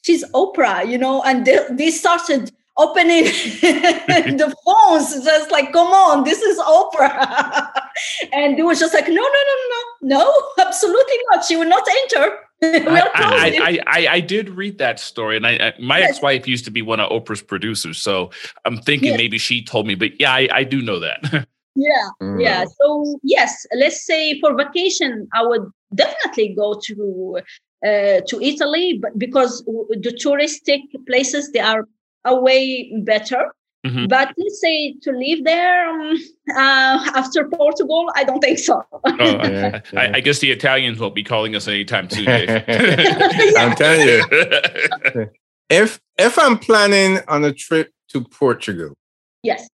"She's Oprah," you know, and they, they started opening (laughs) the phones just like come on this is oprah (laughs) and it was just like no no no no no (laughs) absolutely not she will not enter (laughs) I, I, I, I, did read that story, and I, my yes. ex-wife used to be one of Oprah's producers, so I'm thinking yes. maybe she told me, but yeah, I, I do know that. yeah, mm. yeah. So yes, let's say for vacation, I would definitely go to uh, to Italy, but because the touristic places they are a way better. Mm-hmm. But let's say to live there um, uh, after Portugal, I don't think so. oh, (laughs) I, I, guess the Italians won't be calling us anytime soon. (laughs) (laughs) I'm telling you, if if I'm planning on a trip to Portugal, yes,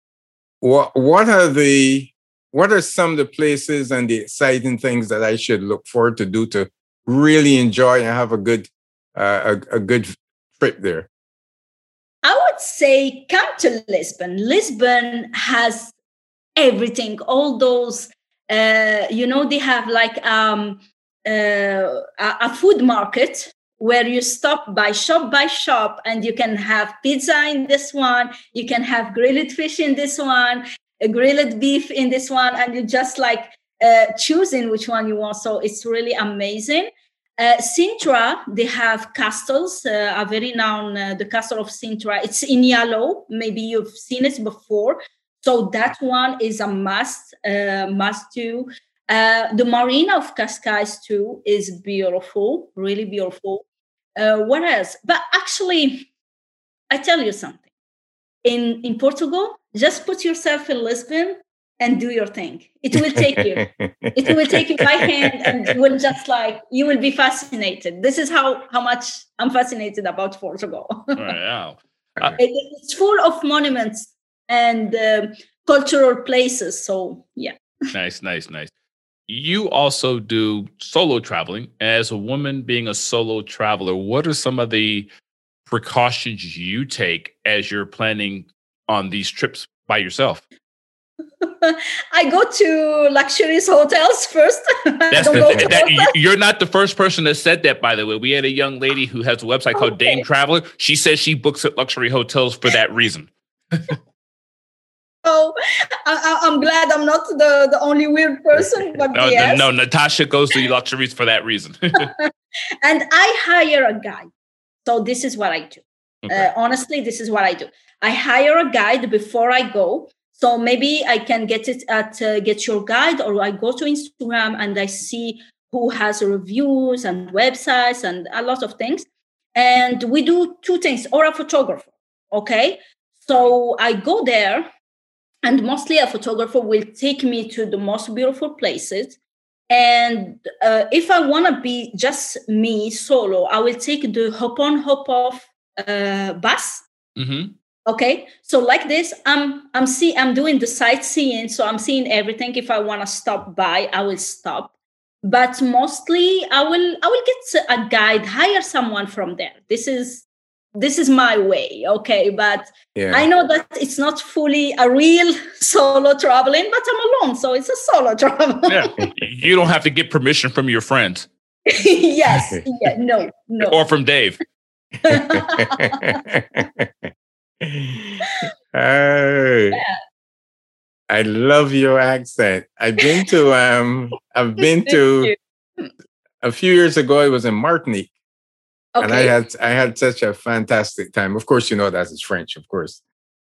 what what are the what are some of the places and the exciting things that I should look forward to do to really enjoy and have a good uh, a, a good trip there? I would say come to Lisbon. Lisbon has everything, all those, uh, you know, they have like um, uh, a food market where you stop by shop by shop and you can have pizza in this one, you can have grilled fish in this one, grilled beef in this one, and you just like uh, choosing which one you want. So it's really amazing. Uh, Sintra, they have castles, uh, a very known, uh, the castle of Sintra. It's in yellow. Maybe you've seen it before. So that one is a must, uh, must do. Uh, the Marina of Cascais too is beautiful, really beautiful. What else? But actually, I tell you something. In in Portugal, just put yourself in Lisbon and do your thing. It will take you. it will take you by hand and you will just like you will be fascinated. This is how how much I'm fascinated about Portugal. wow. Uh, it, it's full of monuments and uh, cultural places. So yeah. nice, nice, nice. You also do solo traveling. As a woman being a solo traveler, what are some of the precautions you take as you're planning on these trips by yourself? I go to luxurious hotels first. (laughs) That's the, that, you're not the first person that said that, by the way. We had a young lady who has a website called okay. Dame Traveler. She says she books at luxury hotels for that reason. (laughs) oh, I, am glad I'm not the, the only weird person. (laughs) But no, yes. no, Natasha goes to luxuries for that reason. and I hire a guide. So this is what I do. Okay. Uh, honestly, this is what I do. I hire a guide before I go so maybe I can get it at uh, Get Your Guide, or I go to Instagram and I see who has reviews and websites and a lot of things. And we do two things, or a photographer. Okay. So I go there, and mostly a photographer will take me to the most beautiful places. And uh, if I want to be just me solo, I will take the hop on, hop off uh, bus. Mm-hmm okay? So like this i'm i'm see i'm doing the sightseeing so i'm seeing everything. If i want to stop by i will stop. But mostly i will i will get a guide hire someone from there. This is this is my way okay? But yeah. i know that it's not fully a real (laughs) solo traveling but i'm alone so it's a solo (laughs) travel yeah. You don't have to get permission from your friends. (laughs) Yes. Yeah no no. Or from dave (laughs) oh, I love your accent. I've been to um I've (laughs) been to a few years ago it was in Martinique. Okay. And I had I had such a fantastic time. Of course, you know that is French, of course.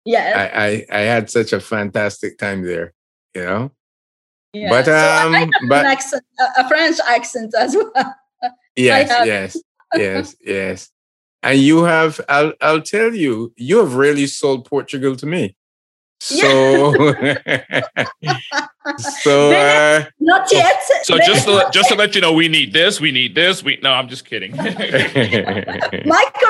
Yeah. I, I, I had such a fantastic time there, you know? Yeah. But So I- um, have but an accent, a, French accent as (laughs) well. yes, yes, yes, yes. And you have, I'll, I'll tell you, you have really sold Portugal to me. So, (laughs) so uh, Not yet. So Then- just to, (laughs) let- just to let you know, we need this, we need this. We no, I'm just kidding. (laughs) Michael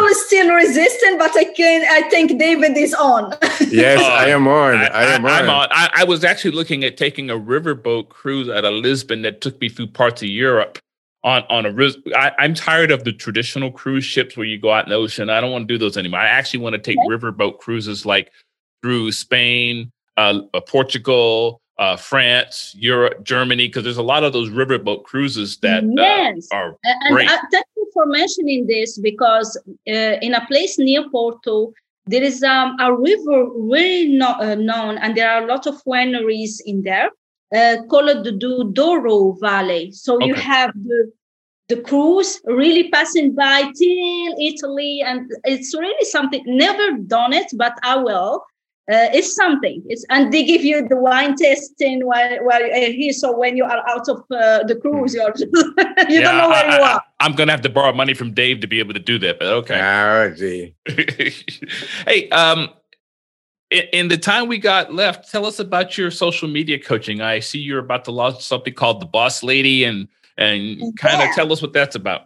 is still resistant, but I can. I think David is on. yes, Oh, I am on. I, I, am I, on. am on. I, I was actually looking at taking a riverboat cruise out of Lisbon that took me through parts of Europe. On on a ris- I, I'm tired of the traditional cruise ships where you go out in the ocean. I don't want to do those anymore. I actually want to take riverboat cruises like through Spain, uh, uh, Portugal, uh, France, Europe, Germany, because there's a lot of those riverboat cruises that uh, are And Great. uh, thank you for mentioning this because uh, in a place near Porto, there is um, a river really no, uh, known, and there are a lot of wineries in there uh, called the Douro Valley. So you have the the cruise really passing by till Italy, and it's really something. Never done it, but I will. Uh, it's something. It's and they give you the wine tasting while while uh, here. So when you are out of uh, the cruise, you're (laughs) you don't know where you are. I, am gonna have to borrow money from Dave to be able to do that, but okay. Oh, gee. (laughs) hey, um, in, the time we got left, tell us about your social media coaching. I see you're about to launch something called the Boss Lady, and and kind of tell us what that's about.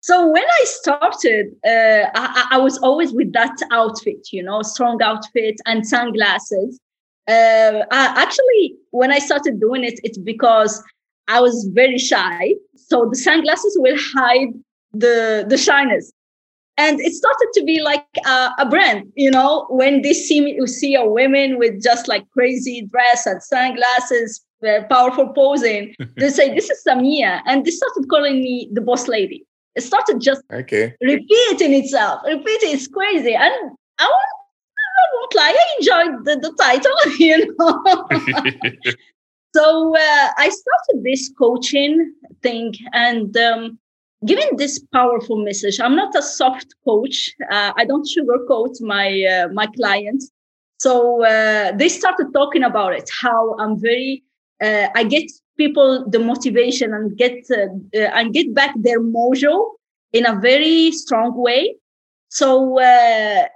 So when I started, uh, I, I was always with that outfit, you know, strong outfit and sunglasses. Uh, I, actually, when I started doing it, it's because I was very shy. So the sunglasses will hide the the shyness, and it started to be like a, a brand. You know, when they see me, you see a women with just like crazy dress and sunglasses, uh, powerful posing. (laughs) they say this is Samia, and they started calling me the boss lady it started just Okay. repeating itself. Repeating, it's crazy. And I won't, I won't lie, I enjoyed the, the title, (laughs) you know. (laughs) so uh, I started this coaching thing and um, giving this powerful message. I'm not a soft coach. Uh, I don't sugarcoat my uh, my clients. So uh, they started talking about it. How I'm very, uh, I get people the motivation and get uh, uh, and get back their mojo in a very strong way. So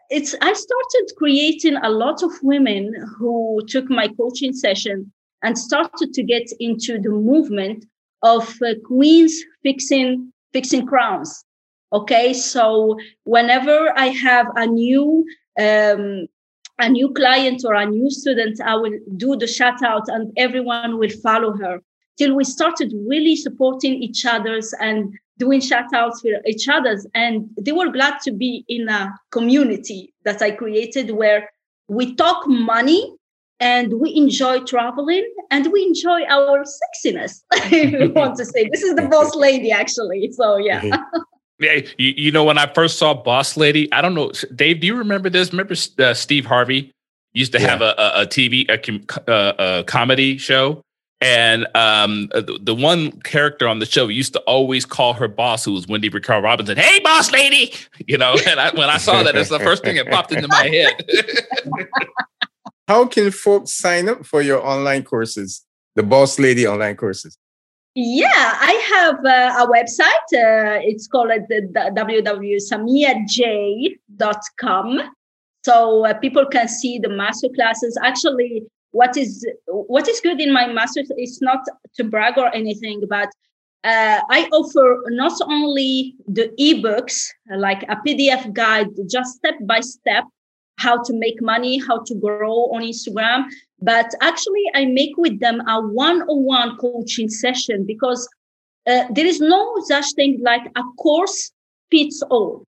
it's I started creating a lot of women who took my coaching session and started to get into the movement of uh, queens fixing fixing crowns. Okay, so whenever I have a new um, a new client or a new student, I will do the shout out and everyone will follow her till we started really supporting each other's and doing shout outs for each other's. And they were glad to be in a community that I created where we talk money and we enjoy traveling and we enjoy our sexiness. (laughs) if you (laughs) want to say this is the boss lady, actually. So yeah. Yeah, you, you know when I first saw Boss Lady, I don't know, Dave. Do you remember this? Remember uh, Steve Harvey used to Yeah. have a, a, a TV a, com- uh, a comedy show, and um, uh, the, the one character on the show used to always call her boss, who was Wendy Ricardo Robinson. Hey, Boss Lady, (laughs) you know. And I, when I saw that, it's the first thing that popped into my head. How can folks sign up for your online courses, the Boss Lady online courses? Yeah, I have uh, a website. Uh, it's called uh, www.samiaj.com. So uh, people can see the master classes. Actually, what is what is good in my master is not to brag or anything, but uh, I offer not only the ebooks like a PDF guide, just step by step, how to make money, how to grow on Instagram, but actually I make with them a one-on-one coaching session because uh, there is no such thing like a course fits all.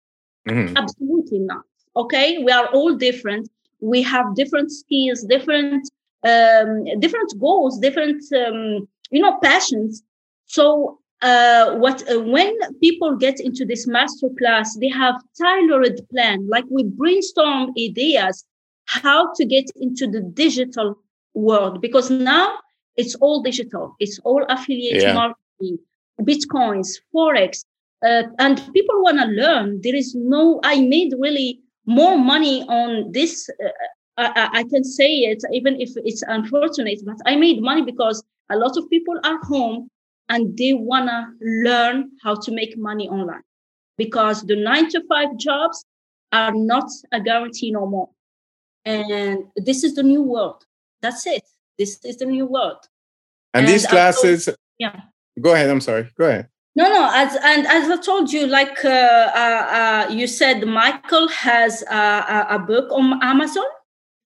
Mhm. Absolutely not. Okay, we are all different. We have different skills, different um, different goals, different um, you know passions. So uh, what uh, when people get into this master class, they have tailored plan. Like we brainstorm ideas how to get into the digital world because now it's all digital. It's all affiliate Yeah. marketing, bitcoins, forex, uh, and people want to learn. There is no. I made really more money on this. Uh, I, I- I can say it, even if it's unfortunate, but I made money because a lot of people are home and they want to learn how to make money online because the nine to five jobs are not a guarantee no more. And this is the new world. That's it. This is the new world. And, and these classes, yeah. Go ahead. I'm sorry. Go ahead. No, no. As and as I told you, like uh, uh, uh, you said, Michael has a, a book on Amazon.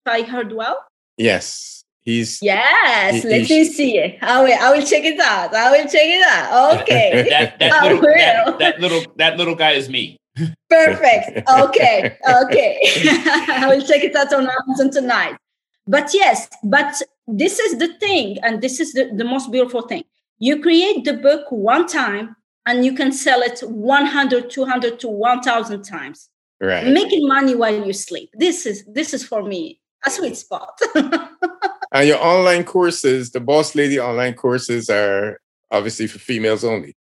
If I heard well. Yes, he's. Yes, he, let me see it. I will. I will check it out. I will check it out. Okay. (laughs) that, that, little, that, that little that little guy is me. Perfect. Okay. (laughs) Okay. (laughs) I will check it out on Amazon tonight. But yes, but this is the thing, and this is the, the most beautiful thing you create the book one time and you can sell it 100 200 to 1000 times right making money while you sleep this is this is for me a sweet spot and your online courses the boss lady online courses are obviously for females only.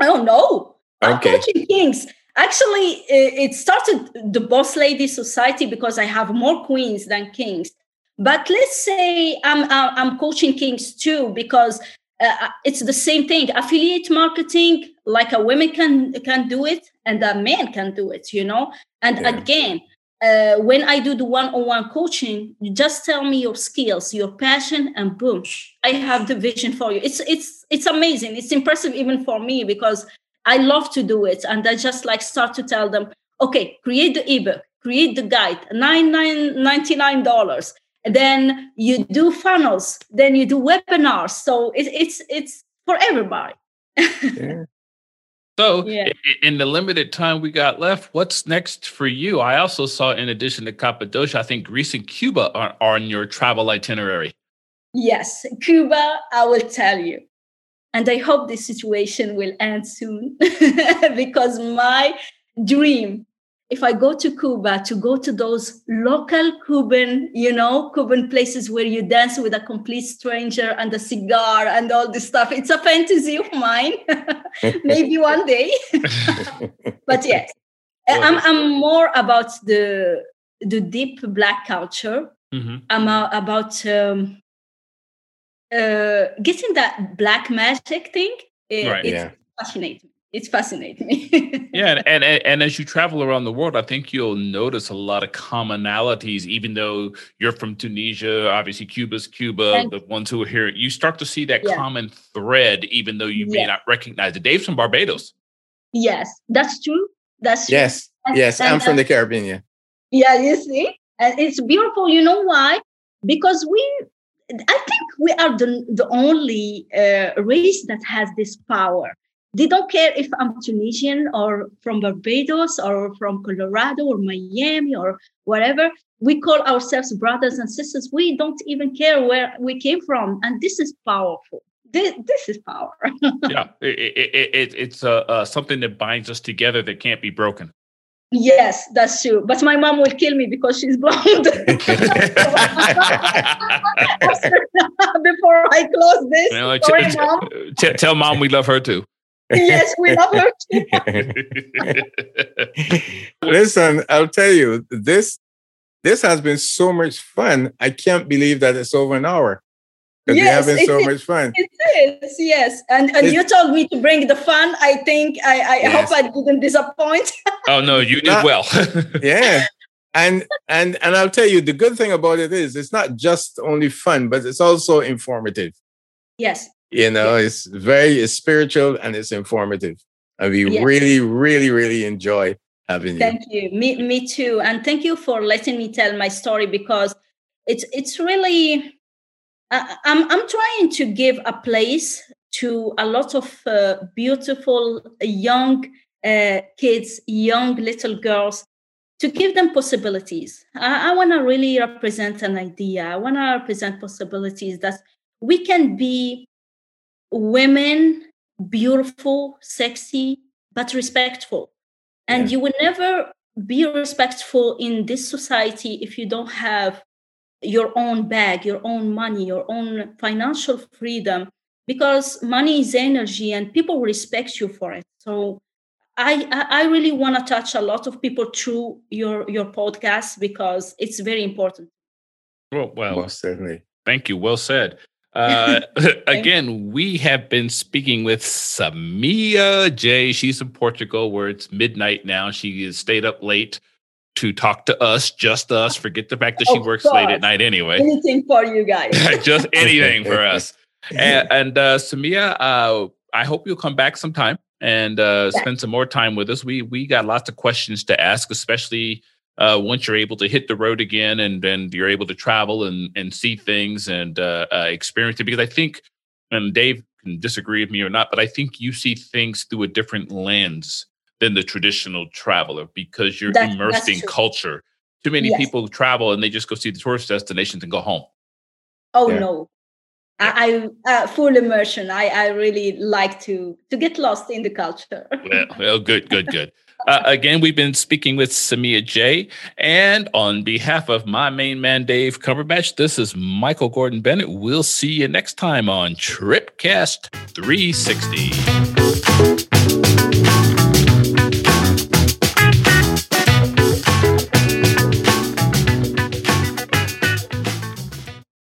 Oh no. Okay. I'm coaching kings. Actually it started the boss lady society because i have more queens than kings. But let's say i'm i'm coaching kings too because uh, uh, it's the same thing. Affiliate marketing like a woman can can do it and a man can do it you know? And yeah. again uh, when i do the one-on-one coaching you just tell me your skills your passion and boom i have the vision for you. It's it's it's amazing. It's impressive even for me because i love to do it and i just like start to tell them okay create the ebook create the guide nine nine ninety nine dollars. Then you do funnels then you do webinars. So it, it's it's for everybody. Yeah. So yeah. in the limited time we got left what's next for you? I also saw in addition to cappadocia i think greece and cuba are, are on your travel itinerary. Yes cuba i will tell you. And i hope this situation will end soon (laughs) because my dream if I go to Cuba to go to those local Cuban, you know, Cuban places where you dance with a complete stranger and a cigar and all this stuff, it's a fantasy of mine. (laughs) Maybe one day. (laughs) but yes, I'm, I'm more about the the deep black culture. Mm-hmm. I'm uh, about um, uh, getting that black magic thing. It, right. It's yeah. fascinating it's fascinating me. yeah, (laughs) and, and and as you travel around the world, I think you'll notice a lot of commonalities. Even though you're from Tunisia, obviously Cuba's Cuba, and, the ones who are here, you start to see that yeah. common thread, even though you may not recognize it. Dave's from Barbados. Yes, that's true. That's true. yes, and, yes. I'm from the Caribbean. Yeah. Yeah, you see, and it's beautiful. You know why? Because we I think we are the, the only uh, race that has this power they don't care if I'm Tunisian or from Barbados or from Colorado or Miami or whatever. We call ourselves brothers and sisters. We don't even care where we came from. And this is powerful. This, this is power. (laughs) yeah, it, it, it, it's uh, uh, something that binds us together that can't be broken. Yes, that's true. But my mom will kill me because she's (laughs) blonde. (laughs) Before I close this, you know, Sorry, t- mom. T- tell mom we love her too yes, we love her (laughs) Listen, I'll tell you, this this has been so much fun. I can't believe that it's over an hour. Yes, we're having so much fun. It is, yes. And and you told me to bring the fun. I think I, I yes. hope I didn't disappoint. (laughs) oh no, you did not, well. (laughs) yeah. And and and I'll tell you the good thing about it is it's not just only fun, but it's also informative. Yes. You know, it's very it's spiritual and it's informative. And we yes. really, really, really enjoy having you. Thank you. Me, me too. And thank you for letting me tell my story because it's it's really I, I'm I'm trying to give a place to a lot of uh, beautiful young uh, kids, young little girls, to give them possibilities. I, I want to really represent an idea. I want to represent possibilities that we can be women beautiful, sexy, but respectful. And yeah. you will never be respectful in this society if you don't have your own bag, your own money, your own financial freedom, because money is energy and people respect you for it. So I, I really want to touch a lot of people through your, your podcast because it's very important. Well, well, Most certainly. Thank you. Well said. Uh, (laughs) (laughs) again, we have been speaking with Samia J. She's in Portugal where it's midnight now. She has stayed up late to talk to us, just us. Forget the fact that she works late at night anyway. Anything for you guys. (laughs) just anything for us. And, and uh, Samia, uh, I hope you'll come back sometime and uh, spend some more time with us. We we got lots of questions to ask, especially uh, once you're able to hit the road again and and you're able to travel and and see things and uh, uh, experience it. Because I think, and Dave can disagree with me or not, but I think you see things through a different lens than the traditional traveler because you're that's, immersed in true. culture. Too many yes. people travel and they just go see the tourist destinations and go home. Oh yeah. no, I, I uh, full immersion. I, I really like to to get lost in the culture. well, well, good, good, good. Uh, again, we've been speaking with Samia J. And on behalf of my main man, Dave Cumberbatch, this is Michael Gordon Bennett. We'll see you next time on Tripcast 360.